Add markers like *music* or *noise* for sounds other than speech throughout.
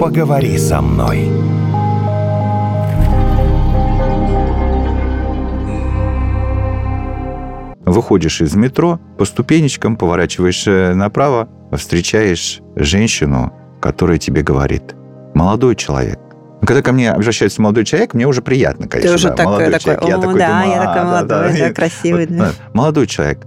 Поговори со мной. Выходишь из метро, по ступенечкам поворачиваешь направо, встречаешь женщину, которая тебе говорит, молодой человек, когда ко мне обращается молодой человек, мне уже приятно, конечно. Ты уже да, такой, молодой такой, человек. Я «О, такой да, думаю, я «А, такой да, молодой, да». да, красивый, Вот, да. Молодой человек,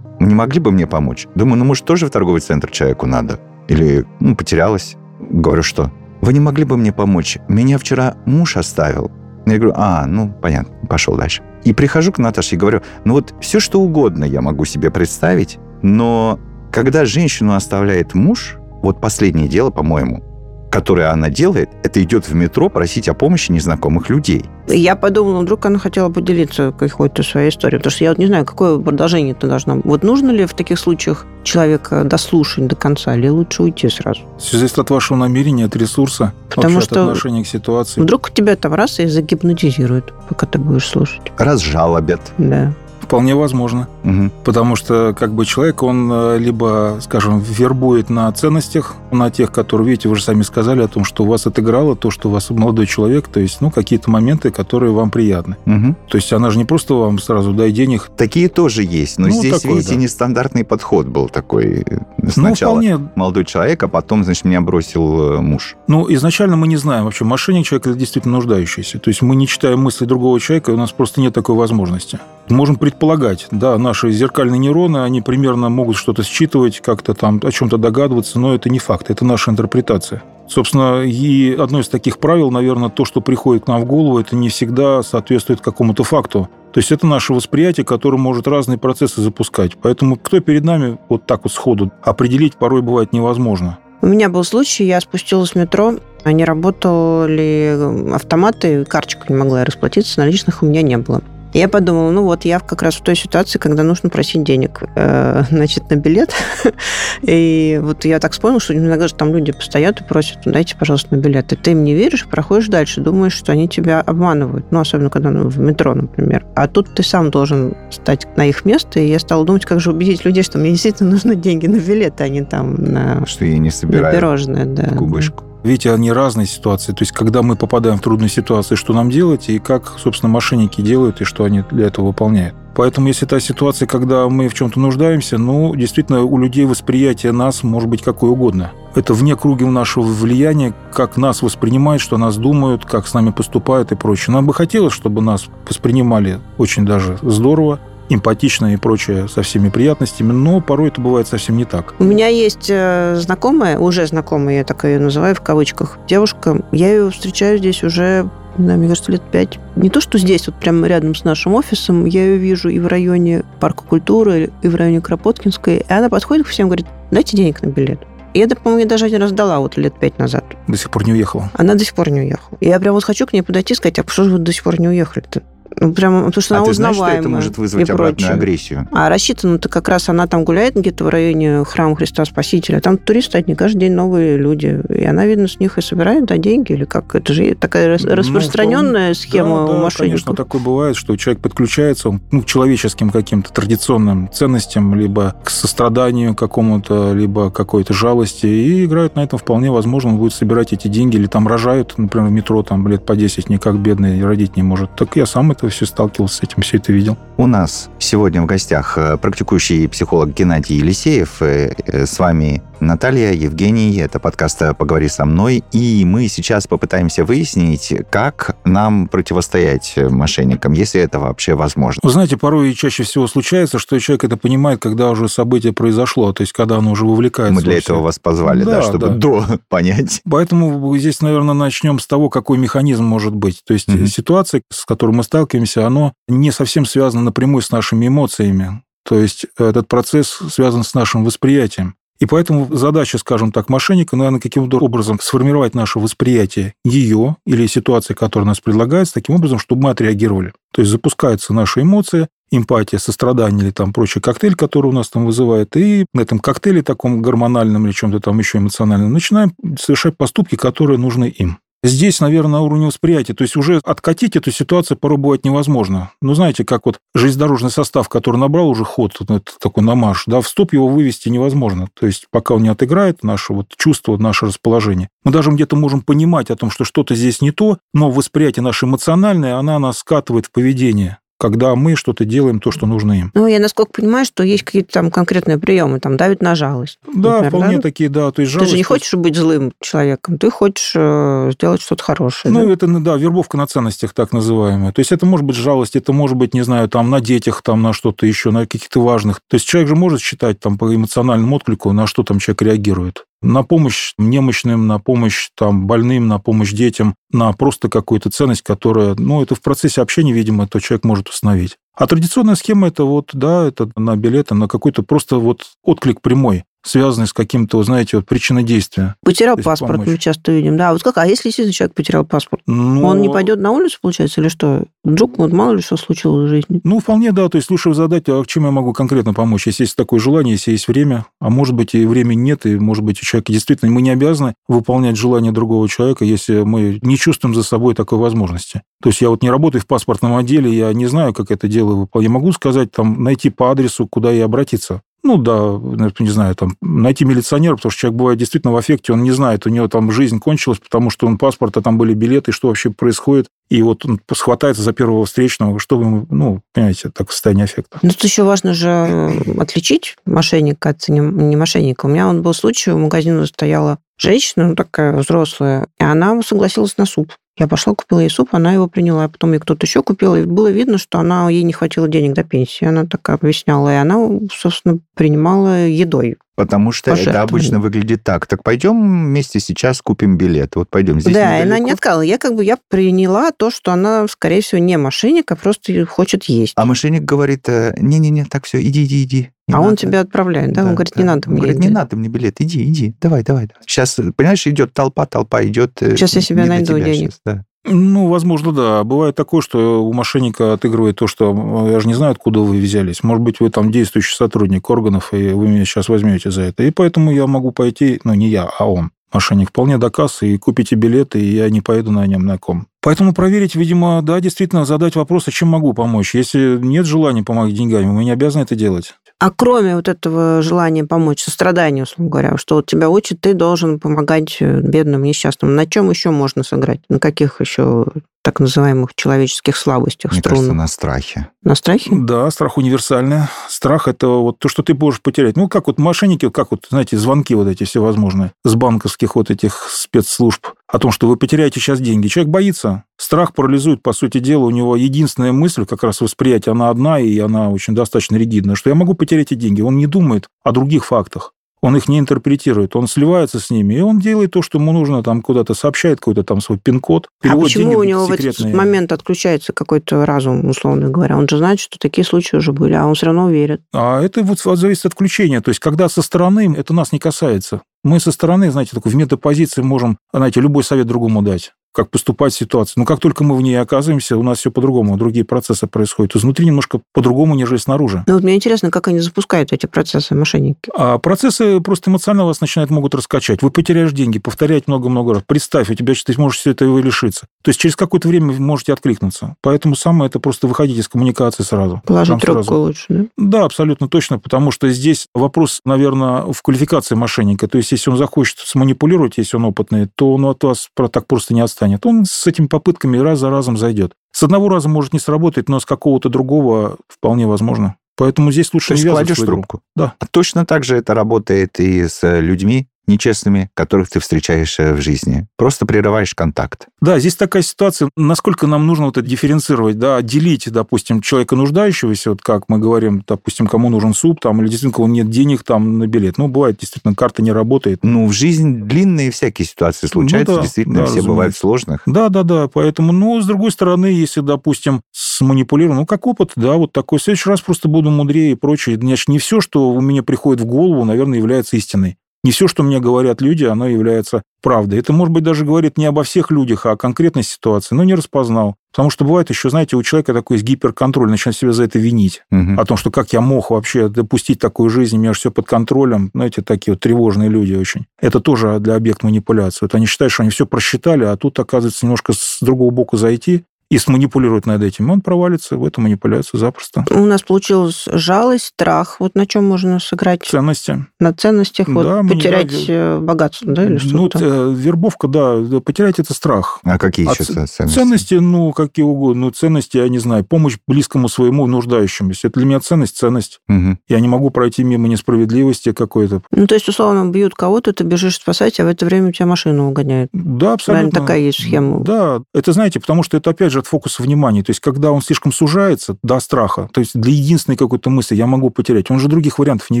не могли бы мне помочь? Думаю, ну, может, тоже в торговый центр человеку надо? Или, ну, потерялась? Говорю, что? Вы не могли бы мне помочь? Меня вчера муж оставил. Я говорю, а, ну, понятно, пошел дальше. И прихожу к Наташе и говорю, ну вот все что угодно я могу себе представить, но когда женщину оставляет муж, вот последнее дело, по-моему, которое она делает, это идет в метро просить о помощи незнакомых людей. Я подумала, вдруг она хотела поделиться какой-то своей историей, потому что я вот не знаю, какое продолжение это должно. Вот нужно ли в таких случаях человека дослушать до конца, или лучше уйти сразу? Все зависит от вашего намерения, от ресурса, Потому вообще что- от отношения к ситуации. Вдруг тебя там раз и загипнотизируют, пока ты будешь слушать. Разжалобят. Да. Вполне возможно. Мгм. Потому что как бы человек, он э, либо, скажем, вербует на ценностях, на тех, которые, видите, вы же сами сказали о том, что у вас отыграло то, что у вас молодой человек, то есть, ну, какие-то моменты, которые вам приятны. Мгм. То есть она же не просто вам сразу дай денег. Такие тоже есть, но Ну, здесь, такой, видите, да. нестандартный подход был такой. э, Ну, Сначала вполне. молодой человек, а потом, значит, меня бросил э, муж. Ну, изначально мы не знаем вообще, мошенник человек или действительно нуждающийся. То есть мы не читаем мысли другого человека, и у нас просто нет такой возможности. Можем предполагать, да, наши зеркальные нейроны, они примерно могут что-то считывать, как-то там о чем-то догадываться, но это не факт, это наша интерпретация. Собственно, и одно из таких правил, наверное, то, что приходит к нам в голову, это не всегда соответствует какому-то факту. То есть это наше восприятие, которое может разные процессы запускать. Поэтому кто перед нами вот так вот сходу определить порой бывает невозможно. У меня был случай, я спустилась в метро, они работали автоматы, карточку не могла я расплатиться, наличных у меня не было. Я подумала, ну вот, я как раз в той ситуации, когда нужно просить денег, э, *laughs* значит, на билет. *laughs* И вот я так вспомнила, что иногда же там люди постоят и просят, «Ну, дайте, пожалуйста, на билет. И ты им не веришь, проходишь дальше, думаешь, что они тебя обманывают. Ну, особенно, когда ну, в метро, например. А тут ты сам должен стать на их место, и я стала думать, как же убедить людей, что мне действительно нужны деньги на билет, а не там на, Что я не на собираю пирожное. Да. кубышку. Видите, они разные ситуации. То есть, когда мы попадаем в трудную ситуацию, что нам делать, и как, собственно, мошенники делают, и что они для этого выполняют. Поэтому, если та ситуация, когда мы в чем-то нуждаемся, ну, действительно, у людей восприятие нас может быть какое угодно. Это вне круга нашего влияния, как нас воспринимают, что нас думают, как с нами поступают и прочее. Нам бы хотелось, чтобы нас воспринимали очень даже здорово, эмпатично и прочее со всеми приятностями, но порой это бывает совсем не так. У меня есть э, знакомая, уже знакомая, я так ее называю в кавычках, девушка. Я ее встречаю здесь уже, не знаю, мне кажется, лет пять. Не то, что здесь, вот прямо рядом с нашим офисом, я ее вижу и в районе Парка культуры, и в районе Кропоткинской. И она подходит к всем и говорит, дайте денег на билет. И это, по-моему, я даже один раз дала вот лет пять назад. До сих пор не уехала. Она до сих пор не уехала. И я прям вот хочу к ней подойти и сказать, а что же вы до сих пор не уехали-то? Ну, прям, потому что А она ты знаешь, что это может вызвать обратную прочее. агрессию? А рассчитано-то как раз она там гуляет где-то в районе храма Христа Спасителя. Там туристы одни, каждый день новые люди. И она, видно, с них и собирает да, деньги. Или как? Это же такая рас- Ну, распространенная схема да, у да, мошенников. конечно, такое бывает, что человек подключается ну, к человеческим каким-то традиционным ценностям, либо к состраданию какому-то, либо какой-то жалости, и играют на этом вполне возможно, он будет собирать эти деньги, или там рожают, например, в метро там лет по 10 никак бедный родить не может. Так я сам это все сталкивался с этим, все это видел. У нас сегодня в гостях э, практикующий психолог Геннадий Елисеев. Э, э, С вами Наталья, Евгений. Это подкаст «Поговори со мной». И мы сейчас попытаемся выяснить, как нам противостоять мошенникам, если это вообще возможно. Вы знаете, порой и чаще всего случается, что человек это понимает, когда уже событие произошло, то есть когда оно уже вовлекается. Мы для этого вас позвали, да, Да, чтобы да. до *laughs* понять. Поэтому здесь, наверное, начнем с того, какой механизм может быть. То есть Мгм. ситуация, с которой мы сталкиваемся, она не совсем связана напрямую с нашими эмоциями. То есть этот процесс связан с нашим восприятием. И поэтому задача, скажем так, мошенника, наверное, каким-то образом сформировать наше восприятие ее или ситуации, которая нас предлагается, таким образом, чтобы мы отреагировали. То есть запускается наша эмоция, эмпатия, сострадание или там прочий коктейль, который у нас там вызывает, и на этом коктейле таком гормональном или чем-то там еще эмоциональном начинаем совершать поступки, которые нужны им. Здесь, наверное, на уровне восприятия. То есть уже откатить эту ситуацию порой невозможно. Ну, знаете, как вот железнодорожный состав, который набрал уже ход, ну, это такой намаш, да, в стоп его вывести невозможно. То есть пока он не отыграет наше вот чувство, наше расположение. Мы даже где-то можем понимать о том, что что-то здесь не то, но восприятие наше эмоциональное, она нас скатывает в поведение когда мы что-то делаем, то, что нужно им. Ну, я насколько понимаю, что есть какие-то там конкретные приемы, там давить на жалость. Да, например, вполне да? такие, да. То есть жалость, ты же не хочешь быть злым человеком, ты хочешь э, сделать что-то хорошее. Ну, да? это, да, вербовка на ценностях так называемая. То есть это может быть жалость, это может быть, не знаю, там на детях, там на что-то еще, на каких-то важных. То есть человек же может считать там по эмоциональному отклику, на что там человек реагирует на помощь немощным, на помощь там, больным, на помощь детям, на просто какую-то ценность, которая, ну, это в процессе общения, видимо, то человек может установить. А традиционная схема это вот, да, это на билеты, на какой-то просто вот отклик прямой связанный с каким-то, знаете, вот причинодействия. Потерял паспорт, помочь. мы часто видим. Да, вот как, а если действительно человек потерял паспорт? Ну, он не пойдет на улицу, получается, или что? Вдруг вот мало ли что случилось в жизни? Ну, вполне, да. То есть лучше задать, а чем я могу конкретно помочь? Если есть такое желание, если есть время, а может быть, и времени нет, и, может быть, у человека действительно... Мы не обязаны выполнять желание другого человека, если мы не чувствуем за собой такой возможности. То есть я вот не работаю в паспортном отделе, я не знаю, как это дело выполнять. Я могу сказать, там, найти по адресу, куда и обратиться. Ну да, не знаю, там, найти милиционера, потому что человек бывает действительно в аффекте, он не знает, у него там жизнь кончилась, потому что он паспорт, а там были билеты, что вообще происходит. И вот он схватается за первого встречного, чтобы ну, понимаете, так состояние аффекта. Ну, тут еще важно же э, отличить мошенника от не, не мошенника. У меня он был случай, у магазина стояла женщина, ну, такая взрослая, и она согласилась на суп. Я пошла, купила ей суп, она его приняла, а потом ей кто-то еще купил, и было видно, что она, ей не хватило денег до пенсии. Она такая объясняла, и она, собственно, принимала едой. Потому что это обычно выглядит так. Так пойдем вместе сейчас купим билет. Вот пойдем здесь. Да, и она не отказала. Я как бы я приняла то, что она, скорее всего, не мошенник, а просто хочет есть. А мошенник говорит, э, не-не-не, так все, иди, иди, иди. Не а надо. он тебя отправляет, да? да он говорит, да. не надо мне. Он говорит, не надо мне билет, иди, иди, давай, давай. Сейчас, понимаешь, идет толпа, толпа идет. Сейчас я себе найду денег. Сейчас, да. Ну, возможно, да. Бывает такое, что у мошенника отыгрывает то, что я же не знаю, откуда вы взялись. Может быть, вы там действующий сотрудник органов, и вы меня сейчас возьмете за это. И поэтому я могу пойти, ну, не я, а он мошенник вполне доказ, и купите билеты, и я не поеду на нем на ком. Поэтому проверить, видимо, да, действительно, задать вопрос, а чем могу помочь. Если нет желания помогать деньгами, мы не обязаны это делать. А кроме вот этого желания помочь, сострадания, условно говоря, что вот тебя учат, ты должен помогать э, бедным, несчастным, на чем еще можно сыграть? На каких еще так называемых человеческих слабостях Мне кажется, на страхе. На страхе? Да, страх универсальный. Страх – это вот то, что ты можешь потерять. Ну, как вот мошенники, как вот, знаете, звонки вот эти всевозможные с банковских вот этих спецслужб о том, что вы потеряете сейчас деньги. Человек боится. Страх парализует, по сути дела, у него единственная мысль, как раз восприятие, она одна, и она очень достаточно ригидная, что я могу потерять эти деньги. Он не думает о других фактах он их не интерпретирует, он сливается с ними, и он делает то, что ему нужно, там куда-то сообщает какой-то там свой пин-код, А почему у него секретные... в этот момент отключается какой-то разум, условно говоря? Он же знает, что такие случаи уже были, а он все равно верит. А это вот зависит от включения. То есть, когда со стороны, это нас не касается. Мы со стороны, знаете, такой в метапозиции можем, знаете, любой совет другому дать как поступать в ситуации. Но как только мы в ней оказываемся, у нас все по-другому, другие процессы происходят. Изнутри немножко по-другому, нежели снаружи. Ну вот мне интересно, как они запускают эти процессы, мошенники? А процессы просто эмоционально вас начинают могут раскачать. Вы потеряешь деньги, повторять много-много раз. Представь, у тебя ты можешь все это лишиться. То есть через какое-то время вы можете откликнуться. Поэтому самое это просто выходить из коммуникации сразу. Положить трубку сразу. лучше, да? Да, абсолютно точно, потому что здесь вопрос, наверное, в квалификации мошенника. То есть если он захочет сманипулировать, если он опытный, то он от вас так просто не отстанет станет. Он с этими попытками раз за разом зайдет. С одного раза может не сработать, но с какого-то другого вполне возможно. Поэтому здесь лучше То не кладешь трубку. Да. Точно так же это работает и с людьми, нечестными, которых ты встречаешь э, в жизни. Просто прерываешь контакт. Да, здесь такая ситуация, насколько нам нужно вот это дифференцировать, да, отделить, допустим, человека нуждающегося, вот как мы говорим, допустим, кому нужен суп, там, или действительно, у него нет денег там на билет. Ну, бывает, действительно, карта не работает. Ну, в жизни длинные всякие ситуации случаются, ну, да, действительно, да, все разумеется. бывают сложных. Да, да, да, поэтому, ну, с другой стороны, если, допустим, с манипулированием, ну, как опыт, да, вот такой, в следующий раз просто буду мудрее и прочее. Значит, не все, что у меня приходит в голову, наверное, является истиной. Не все, что мне говорят люди, оно является правдой. Это, может быть, даже говорит не обо всех людях, а о конкретной ситуации. Но не распознал. Потому что бывает еще, знаете, у человека такой есть гиперконтроль, начинает себя за это винить. Мгм. О том, что как я мог вообще допустить такую жизнь, у меня же все под контролем. Знаете, такие вот тревожные люди очень. Это тоже для объекта манипуляции. Вот они считают, что они все просчитали, а тут, оказывается, немножко с другого боку зайти и сманипулировать над этим. И он провалится в эту манипуляцию запросто. У нас получилась жалость, страх. Вот на чем можно сыграть? Ценности. На ценностях, вот Да, не потерять ради- э, богатство, да, или Ну, что-то? э, вербовка, да, потерять это страх. А какие А еще ц- ценности? Ценности, ну, какие угодно. Ну, ценности, я не знаю, помощь близкому своему нуждающемуся. Это для меня ценность, ценность. Мгм. Я не могу пройти мимо несправедливости какой-то. Ну, то есть, условно, бьют кого-то, ты бежишь спасать, а в это время у тебя машину угоняют. Да, абсолютно. Правильно, такая есть схема. Да, это, знаете, потому что это, опять же, от фокуса внимания. То есть, когда он слишком сужается до страха, то есть для единственной какой-то мысли я могу потерять, он же других вариантов не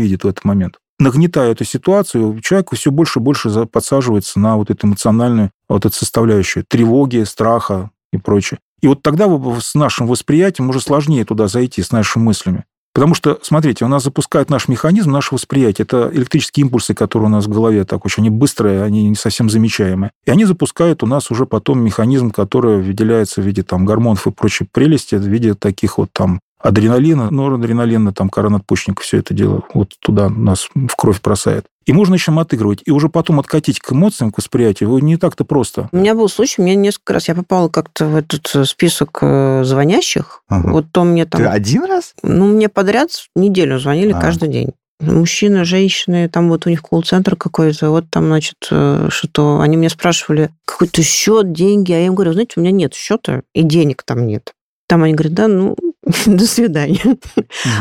видит в этот момент. Нагнетая эту ситуацию, человек все больше и больше подсаживается на вот эту эмоциональную вот эту составляющую тревоги, страха и прочее. И вот тогда с нашим восприятием уже сложнее туда зайти, с нашими мыслями. Потому что, смотрите, у нас запускает наш механизм, наше восприятие. Это электрические импульсы, которые у нас в голове так очень, они быстрые, они не совсем замечаемые. И они запускают у нас уже потом механизм, который выделяется в виде там, гормонов и прочей прелести, в виде таких вот там адреналина, норадреналина, там, кора надпочечника, все это дело вот туда нас в кровь бросает. И можно еще отыгрывать. И уже потом откатить к эмоциям, к восприятию, не так-то просто. У меня был случай, мне несколько раз, я попала как-то в этот э, список э, звонящих. Ага. Вот то мне там... Ты один раз? Ну, мне подряд неделю звонили А. каждый день. Мужчины, женщины, там вот у них колл-центр какой-то, вот там, значит, э, что они меня спрашивали, какой-то счет, деньги, а я им говорю, знаете, у меня нет счета, и денег там нет. Там они говорят, да, ну, *laughs* до свидания.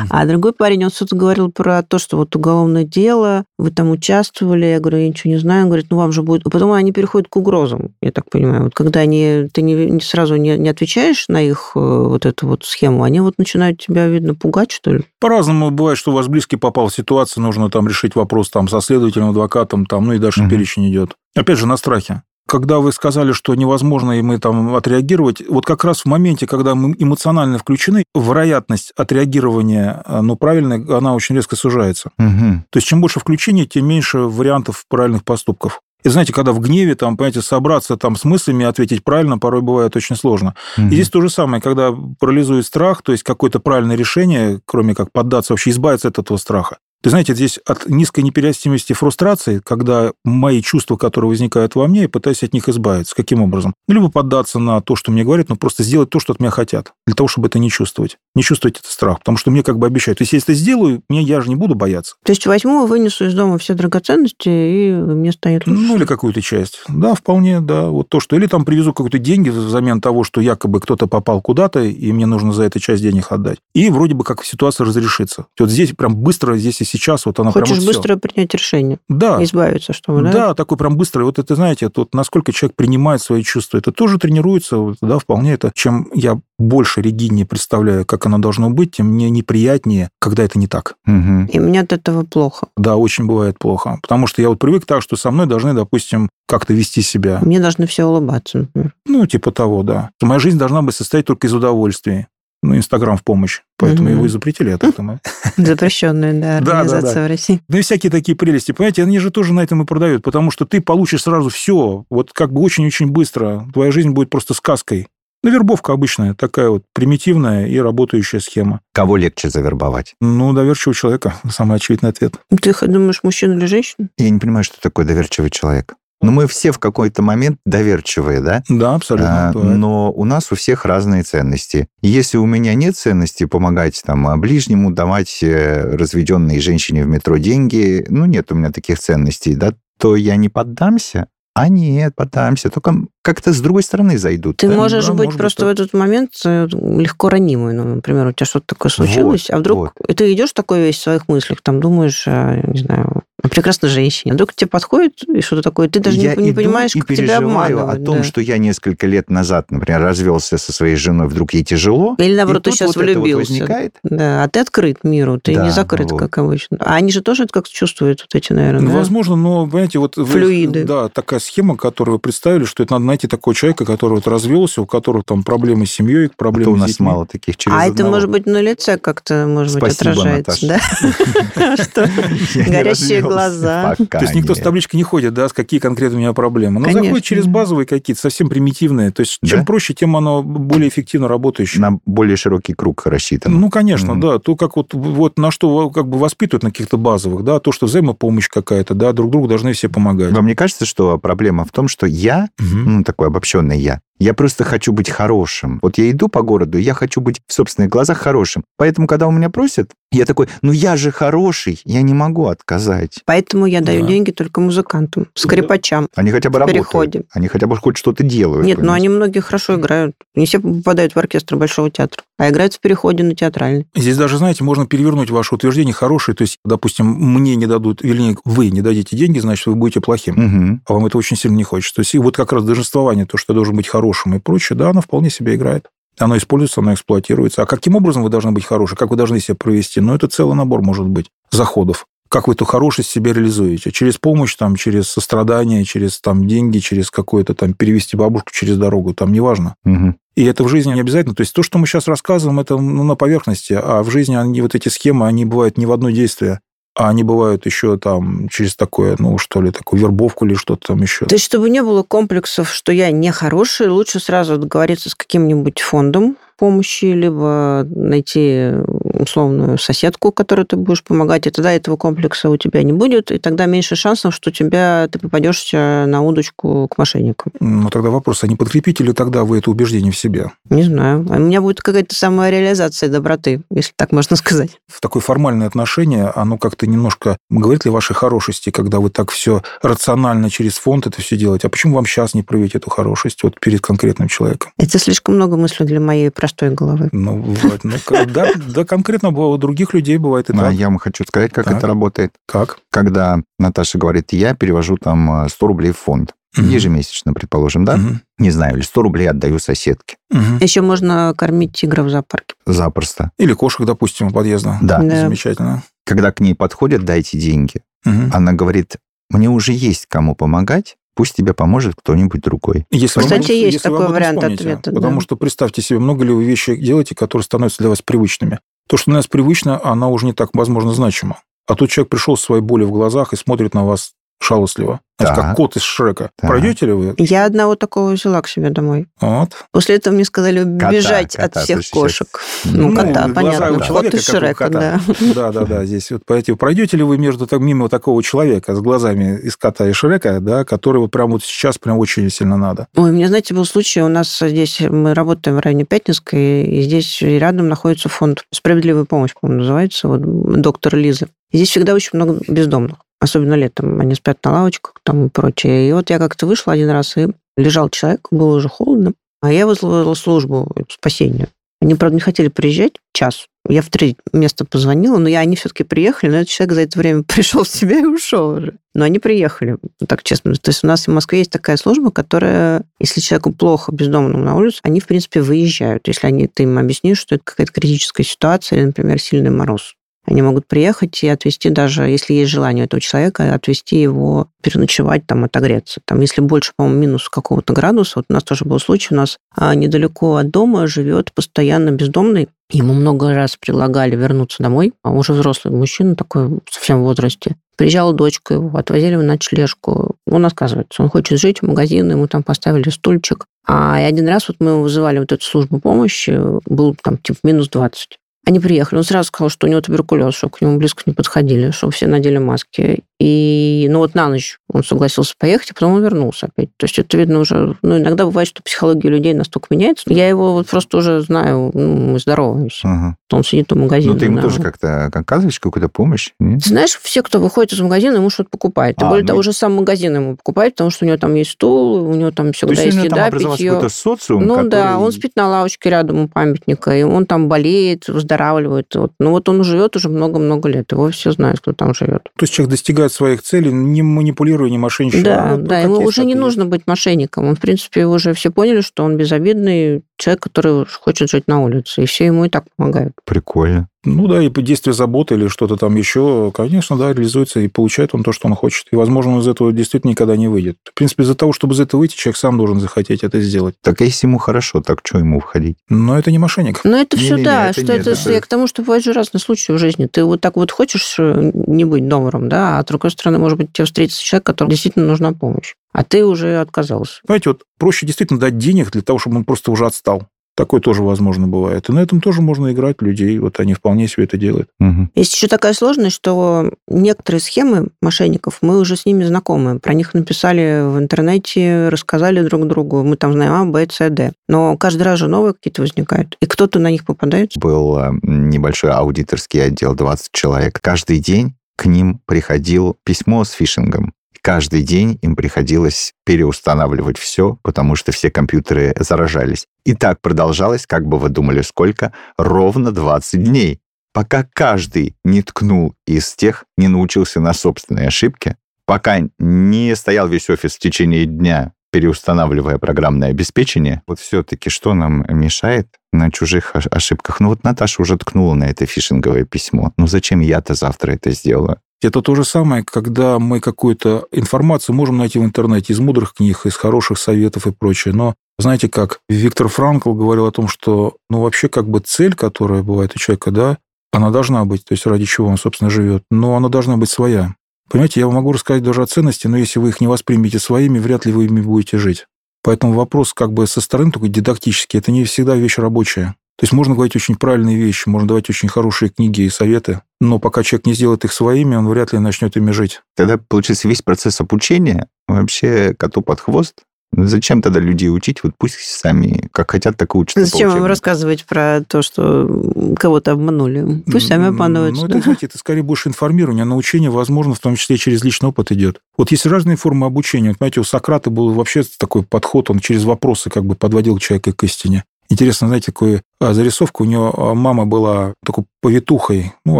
А другой парень, он что-то говорил про то, что вот уголовное дело, вы там участвовали, я говорю, я ничего не знаю, он говорит, ну вам же будет... Потом они переходят к угрозам, я так понимаю. Вот когда они, ты не, не сразу не, не отвечаешь на их э, вот эту вот схему, они вот начинают тебя, видно, пугать, что ли. По-разному бывает, что у вас близкий попал в ситуацию, нужно там решить вопрос там со следователем, адвокатом, там, ну и дальше Мгм. перечень идет. Опять же, на страхе. Когда вы сказали, что невозможно и мы там отреагировать, вот как раз в моменте, когда мы эмоционально включены, вероятность отреагирования, э, ну, правильно, она очень резко сужается. Мгм. То есть, чем больше включений, тем меньше вариантов правильных поступков. И знаете, когда в гневе, там, понимаете, собраться там с мыслями ответить правильно, порой бывает очень сложно. Мгм. И здесь то же самое, когда парализует страх, то есть какое-то правильное решение, кроме как поддаться, вообще избавиться от этого страха. Ты знаете, здесь от низкой непереносимости фрустрации, когда мои чувства, которые возникают во мне, я пытаюсь от них избавиться. Каким образом? Ну, Либо поддаться на то, что мне говорят, но просто сделать то, что от меня хотят, для того, чтобы это не чувствовать. Не чувствовать этот страх, потому что мне как бы обещают. То есть, если я это сделаю, мне, я же не буду бояться. То есть возьму, вынесу из дома все драгоценности, и мне станет лучше. Ну, или какую-то часть. Да, вполне, да. Вот то, что... Или там привезу какие-то деньги взамен того, что якобы кто-то попал куда-то, и мне нужно за это часть денег отдать. И вроде бы как ситуация разрешится. Вот здесь прям быстро, здесь и сейчас, вот она Хочешь прям вот быстро принять решение, Да. избавиться, чтобы, да? Да, такой прям быстрый. Вот это, знаете, вот насколько человек принимает свои чувства. Это тоже тренируется, вот, да, вполне это. Чем я больше ригиднее представляю, как оно должно быть, тем мне неприятнее, когда это не так. Мгм. И мне от этого плохо. Да, очень бывает плохо. Потому что я вот привык так, что со мной должны, допустим, как-то вести себя. Мне должны все улыбаться, например. Ну, типа того, да. Что Моя жизнь должна быть состоять только из удовольствия. Ну, Инстаграм в помощь. Поэтому Мгм. его и запретили, я так думаю. *laughs* Запрещенная, да, Да, да, да. организация в России. Ну и всякие такие прелести, понимаете, они же тоже на этом и продают, потому что ты получишь сразу все, вот как бы очень-очень быстро. Твоя жизнь будет просто сказкой. Ну, вербовка обычная, такая вот примитивная и работающая схема. Кого легче завербовать? Ну, доверчивого человека, *laughs* самый очевидный ответ. Ты думаешь, мужчина или женщина? Я не понимаю, что такое доверчивый человек. Но мы все в какой-то момент доверчивые, да? Да, абсолютно. А, но у нас у всех разные ценности. Если у меня нет ценности помогать там а, ближнему, давать э, разведенной женщине в метро деньги, ну нет у меня таких ценностей, да, то я не поддамся. А нет, поддамся. Только как-то с другой стороны зайдут. Ты да? можешь да, быть может быть просто в этот момент э, легко ранимый. Ну, например, у тебя что-то такое случилось, а вдруг вот. и ты идешь такой весь в своих мыслях, там думаешь, а, не знаю, прекрасной женщине. А вдруг к тебе подходит и что-то такое, ты даже я не, не иду понимаешь, и как тебя переживаю обманывают. о том, да. что я несколько лет назад, например, развелся со своей женой, вдруг ей тяжело. Или и наоборот, ты сейчас вот это вот влюбился. возникает. Да, а ты открыт миру, ты Да, не закрыт, вот. как обычно. А они же тоже это как-то чувствуют, вот эти, наверное, Ну, да? Возможно, но, понимаете, вот... вы- Флюиды. да, такая схема, которую вы представили, что это надо найти такого человека, который вот развелся, у которого там проблемы с семьей, А проблемы то у нас детьми. мало таких через А это, одного. может быть, на лице как-то, может быть, Спасибо, отражается, да? *laughs* Что Я не горящие глаза. То есть никто с табличкой не ходит, да, с какие конкретно у меня проблемы. Но Конечно. заходит через базовые какие-то, совсем примитивные. То есть чем проще, тем оно более эффективно работающее. На более широкий круг рассчитано. Ну, конечно, да. То, как вот, вот на что как бы воспитывают на каких-то базовых, да, то, что взаимопомощь какая-то, да, друг другу должны все помогать. Вам не кажется, что проблема в том, что я, ну, такой обобщенный я, я просто хочу быть хорошим. Вот я иду по городу, и я хочу быть в собственных глазах хорошим. Поэтому, когда у меня просят, я такой, ну я же хороший, я не могу отказать. Поэтому я даю Да. деньги только музыкантам, скрипачам. Они хотя бы В работают. переходе. Они хотя бы хоть что-то делают. Нет, но понимаешь? они многие хорошо играют. Не все попадают в оркестр Большого театра, а играют в переходе на театральный. Здесь даже, знаете, можно перевернуть ваше утверждение хорошее. То есть, допустим, мне не дадут, вернее, вы не дадите деньги, значит, вы будете плохим. Мгм. А вам это очень сильно не хочется. То есть, вот как раз долженствование, то, что я должен быть хорошим и прочее, да, оно вполне себе играет. Оно используется, оно эксплуатируется. А каким образом вы должны быть хорошим? Как вы должны себя провести? Ну, это целый набор, может быть, заходов. Как вы эту хорошесть себе реализуете? Через помощь, там, через сострадание, через там, деньги, через какое-то там перевести бабушку через дорогу, там, неважно. Мгм. И это в жизни не обязательно. То есть то, что мы сейчас рассказываем, это ну, на поверхности, а в жизни они, вот эти схемы, они бывают не в одно действие, а они бывают еще там через такое, ну, что ли, такую вербовку или что-то там еще. То есть, чтобы не было комплексов, что я не хороший, лучше сразу договориться с каким-нибудь фондом помощи, либо найти условную соседку, которой ты будешь помогать, и тогда этого комплекса у тебя не будет, и тогда меньше шансов, что тебя, ты попадешься на удочку к мошенникам. Ну, тогда вопрос, а не подкрепите ли тогда вы это убеждение в себе? Не знаю. А У меня будет какая-то самореализация доброты, если так можно сказать. В такое формальное отношение, оно как-то немножко говорит ли вашей хорошести, когда вы так все рационально через фонд это все делаете? А почему вам сейчас не проявить эту хорошесть вот перед конкретным человеком? Это слишком много мыслей для моей простой головы. Ну, бывает, ну, да, да, конкретно у других людей бывает и А так. я вам хочу сказать, как Так. это работает. Как? Когда Наташа говорит, я перевожу там э, 100 рублей в фонд, Мгм. ежемесячно, предположим, да? Мгм. Не знаю, или 100 рублей отдаю соседке. Мгм. Еще можно кормить тигра в зоопарке. Запросто. Или кошек, допустим, у подъезда. Да. Да. Замечательно. Когда к ней подходят, дайте деньги. Мгм. Она говорит, мне уже есть кому помогать, пусть тебе поможет кто-нибудь другой. Если Кстати, вы есть если вы такой этом вариант вспомните. ответа, Потому да. что представьте себе, много ли вы вещи делаете, которые становятся для вас привычными. То, что для нас привычно, оно уже не так, возможно, значимо. А тут человек пришел с своей болью в глазах и смотрит на вас шалостливо. Так. как кот из Шрека. Так. Пройдете ли вы? Я одного такого взяла к себе домой. Вот. После этого мне сказали бежать кота, от всех слушай, кошек. Ну, Ну, кота, глаза понятно. у Кот человека, из как у Шрека, кота. да. *laughs* Да, да, да. Здесь вот пойти. Пройдете ли вы между так, мимо такого человека с глазами из кота и Шрека, да, который вот прямо вот сейчас прям очень сильно надо? Ой, у меня, знаете, был случай, у нас здесь, мы работаем в районе Пятницкой, и здесь рядом находится фонд «Справедливая помощь», по-моему, называется, вот доктор Лиза. И здесь всегда очень много бездомных, особенно летом. Они спят на лавочках там и прочее. И вот я как-то вышла один раз, и лежал человек, было уже холодно, а я вызвала службу спасения. Они, правда, не хотели приезжать час. Я в три места позвонила, но я, они все-таки приехали, но этот человек за это время *laughs* пришел в себя и ушел уже. Но они приехали, так честно. То есть у нас в Москве есть такая служба, которая, если человеку плохо бездомному на улице, они, в принципе, выезжают. Если они, ты им объяснишь, что это какая-то критическая ситуация, или, например, сильный мороз. Они могут приехать и отвезти даже, если есть желание у этого человека, отвезти его, переночевать, там, отогреться. Там, если больше, по-моему, минус какого-то градуса, вот у нас тоже был случай, у нас а, недалеко от дома живет постоянно бездомный, Ему много раз предлагали вернуться домой, а уже взрослый мужчина такой, совсем в возрасте. Приезжала дочка его, отвозили его на члежку. Он отказывается. Он хочет жить в магазин, ему там поставили стульчик. А один раз вот мы вызывали вот эту службу помощи, был там типа минус 20. Они приехали, он сразу сказал, что у него туберкулез, что к нему близко не подходили, что все надели маски. И, ну вот на ночь он согласился поехать, а потом он вернулся опять. То есть это видно уже, ну иногда бывает, что психология людей настолько меняется. Я его вот просто уже знаю, ну, мы здороваемся. Ага. Он сидит у магазина. Ну, ты ему да. тоже как-то оказываешь какую-то помощь? нет? Ты знаешь, все, кто выходит из магазина, ему что-то покупает. И А, более ну того, уже сам магазин ему покупает, потому что у него там есть стул, у него там То всегда есть у есть там еда, питье. социум, Ну да, который- он спит на лавочке рядом у памятника, и он там болеет, выздоравливает. Вот. Ну вот он живет уже много-много лет, его все знают, кто там живет. То есть человек достигает своих целей, не манипулируя, не мошенничая. Да, а да, ему уже не нужно быть мошенником. Он, в принципе, уже все поняли, что он безобидный, человек, который хочет жить на улице, и все ему и так помогают. Прикольно. Ну да, и действие заботы или что-то там еще, конечно, да, реализуется, и получает он то, что он хочет. И, возможно, он из этого действительно никогда не выйдет. В принципе, из-за того, чтобы из этого выйти, человек сам должен захотеть это сделать. Так а если ему хорошо, так что ему входить? Но это не мошенник. Но это все, Не-не-не, да, это что нет, это, это- я к тому, что бывают же разные случаи в жизни. Ты вот так вот хочешь э, не быть добрым, да, а с другой стороны, может быть, тебе встретится человек, которому действительно нужна помощь, а ты уже отказался. Понимаете, вот проще действительно дать денег для того, чтобы он просто уже отстал. Такое тоже возможно бывает. И на этом тоже можно играть людей. Вот они вполне себе это делают. Мгм. Есть еще такая сложность, что некоторые схемы мошенников, мы уже с ними знакомы. Про них написали в интернете, рассказали друг другу. Мы там знаем А, Б, С, Д. Но каждый раз же новые какие-то возникают. И кто-то на них попадает. Был э, небольшой аудиторский отдел, 20 человек. Каждый день к ним приходил письмо с фишингом. Каждый день им приходилось переустанавливать все, потому что все компьютеры заражались. И так продолжалось, как бы вы думали, сколько? Ровно 20 дней. Пока каждый не ткнул из тех, не научился на собственной ошибке, пока не стоял весь офис в течение дня, переустанавливая программное обеспечение, вот все-таки что нам мешает на чужих ош- ошибках? Ну вот Наташа уже ткнула на это фишинговое письмо. Ну зачем я-то завтра это сделаю? Это то же самое, когда мы какую-то информацию можем найти в интернете из мудрых книг, из хороших советов и прочее. Но знаете как, Виктор Франкл говорил о том, что ну вообще как бы цель, которая бывает у человека, да, она должна быть, то есть ради чего он, собственно, живет, но она должна быть своя. Понимаете, я вам могу рассказать даже о ценности, но если вы их не воспримете своими, вряд ли вы ими будете жить. Поэтому вопрос как бы со стороны только дидактический, это не всегда вещь рабочая. То есть можно говорить очень правильные вещи, можно давать очень хорошие книги и советы, но пока человек не сделает их своими, он вряд ли начнет ими жить. Тогда, получается, весь процесс обучения вообще коту под хвост. Зачем тогда людей учить? Вот пусть сами как хотят, так и учатся. Зачем учебнику. рассказывать про то, что кого-то обманули? Пусть сами М, обманываются. Ну, да? это, *laughs* знаете, это скорее больше информирование, а научение, возможно, в том числе через личный опыт идет. Вот есть разные формы обучения. Вот, знаете, у Сократа был вообще такой подход, он через вопросы как бы подводил человека к истине. Интересно, знаете, такую а, зарисовку. У нее а, мама была такой повитухой, ну,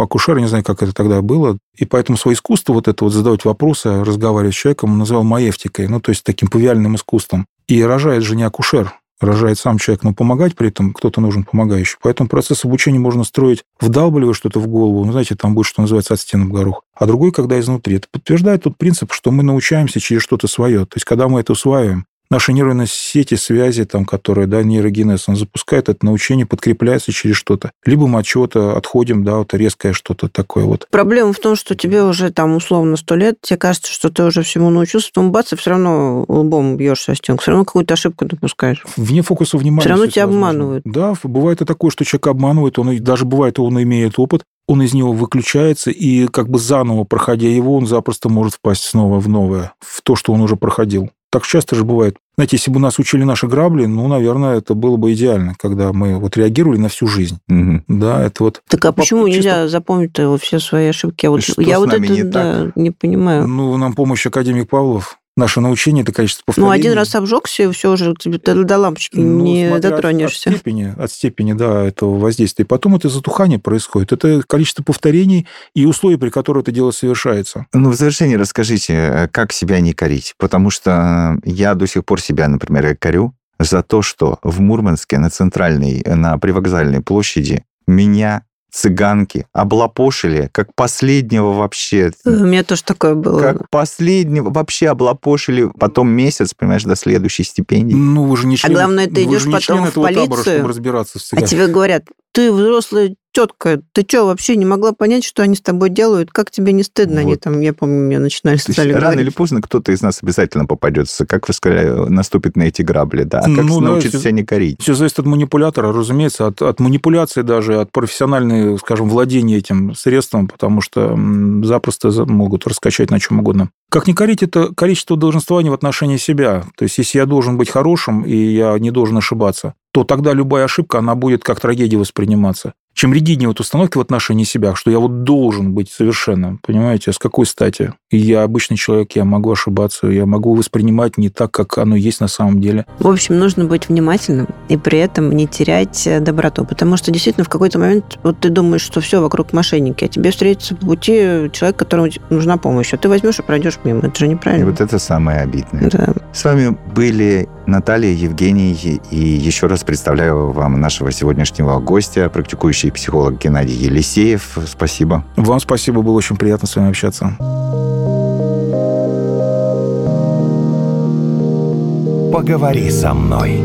акушер, не знаю, как это тогда было. И поэтому свое искусство, вот это вот задавать вопросы, разговаривать с человеком, он называл маевтикой, ну, то есть таким павиальным искусством. И рожает же не акушер, рожает сам человек, но помогать при этом кто-то нужен помогающий. Поэтому процесс обучения можно строить, вдалбливая что-то в голову, ну, знаете, там будет, что называется, от стен в горох. А другой, когда изнутри. Это подтверждает тот принцип, что мы научаемся через что-то свое. То есть, когда мы это усваиваем, наши нейронные сети, связи, там, которые, да, нейрогенез, он запускает это научение, подкрепляется через что-то. Либо мы от чего-то отходим, да, вот резкое что-то такое вот. Проблема в том, что тебе уже там условно сто лет, тебе кажется, что ты уже всему научился, потом бац, и все равно лбом бьешься о стенку, все равно какую-то ошибку допускаешь. Вне фокуса внимания. Всё равно тебя возможно. обманывают. Да, бывает и такое, что человек обманывает, он даже бывает, он имеет опыт, он из него выключается, и как бы заново проходя его, он запросто может впасть снова в новое, в то, что он уже проходил. Так часто же бывает. Знаете, если бы нас учили наши грабли, ну, наверное, это было бы идеально, когда мы вот реагировали на всю жизнь. Мгм. Да, это вот... Так а По- почему чисто- нельзя запомнить все свои ошибки? Я вот, Что я с вот нами это не да, не понимаю. Ну, нам помощь академик Павлов. Наше научение – это количество Ну, повторений. один раз обжегся, и все уже тебе до лампочки Ну, не от- дотронешься. От степени, от степени, да, этого воздействия. Потом это затухание происходит. Это количество повторений и условия, при которых это дело совершается. Ну, в завершение расскажите, э, как себя не корить. Потому что э, я до сих пор себя, например, корю за то, что в Мурманске на центральной, на привокзальной площади меня цыганки облапошили, как последнего вообще, У меня тоже такое было. как последнего вообще облапошили, потом месяц, понимаешь, до следующей стипендии. Ну, вы же не член, главное, ты идешь потом в этого табора, полицию, чтобы разбираться в А тебе говорят, ты взрослая тетка, ты что, вообще не могла понять, что они с тобой делают? Как тебе не стыдно? Они Вот. там, я помню, мне начинали То стали рано говорить. или поздно кто-то из нас обязательно попадется, как вы сказали, наступит на эти грабли, да. А как Ну, да, научиться если- себя не корить? Все зависит от манипулятора, разумеется, от, от манипуляции даже, от профессиональной, скажем, владения этим средством, потому что запросто за- могут раскачать на чем угодно. Как не корить, это количество долженствования в отношении себя. То есть, если я должен быть хорошим, и я не должен ошибаться, то тогда любая ошибка, она будет как трагедия восприниматься. Чем ригиднее вот установки в отношении себя, что я вот должен быть совершенным, понимаете, с какой стати? Я обычный человек, я могу ошибаться, я могу воспринимать не так, как оно есть на самом деле. В общем, нужно быть внимательным и при этом не терять э, доброту. Потому что действительно в какой-то момент вот ты думаешь, что все вокруг мошенники, а тебе встретится по пути человек, которому нужна помощь. А ты возьмешь и пройдешь мимо. Это же И неправильно. вот это самое обидное. Да. С вами были Наталья, Евгений, и еще раз представляю вам нашего сегодняшнего гостя, практикующий психолог Геннадий Елисеев. Спасибо. Вам спасибо, было очень приятно с вами общаться. Поговори со мной.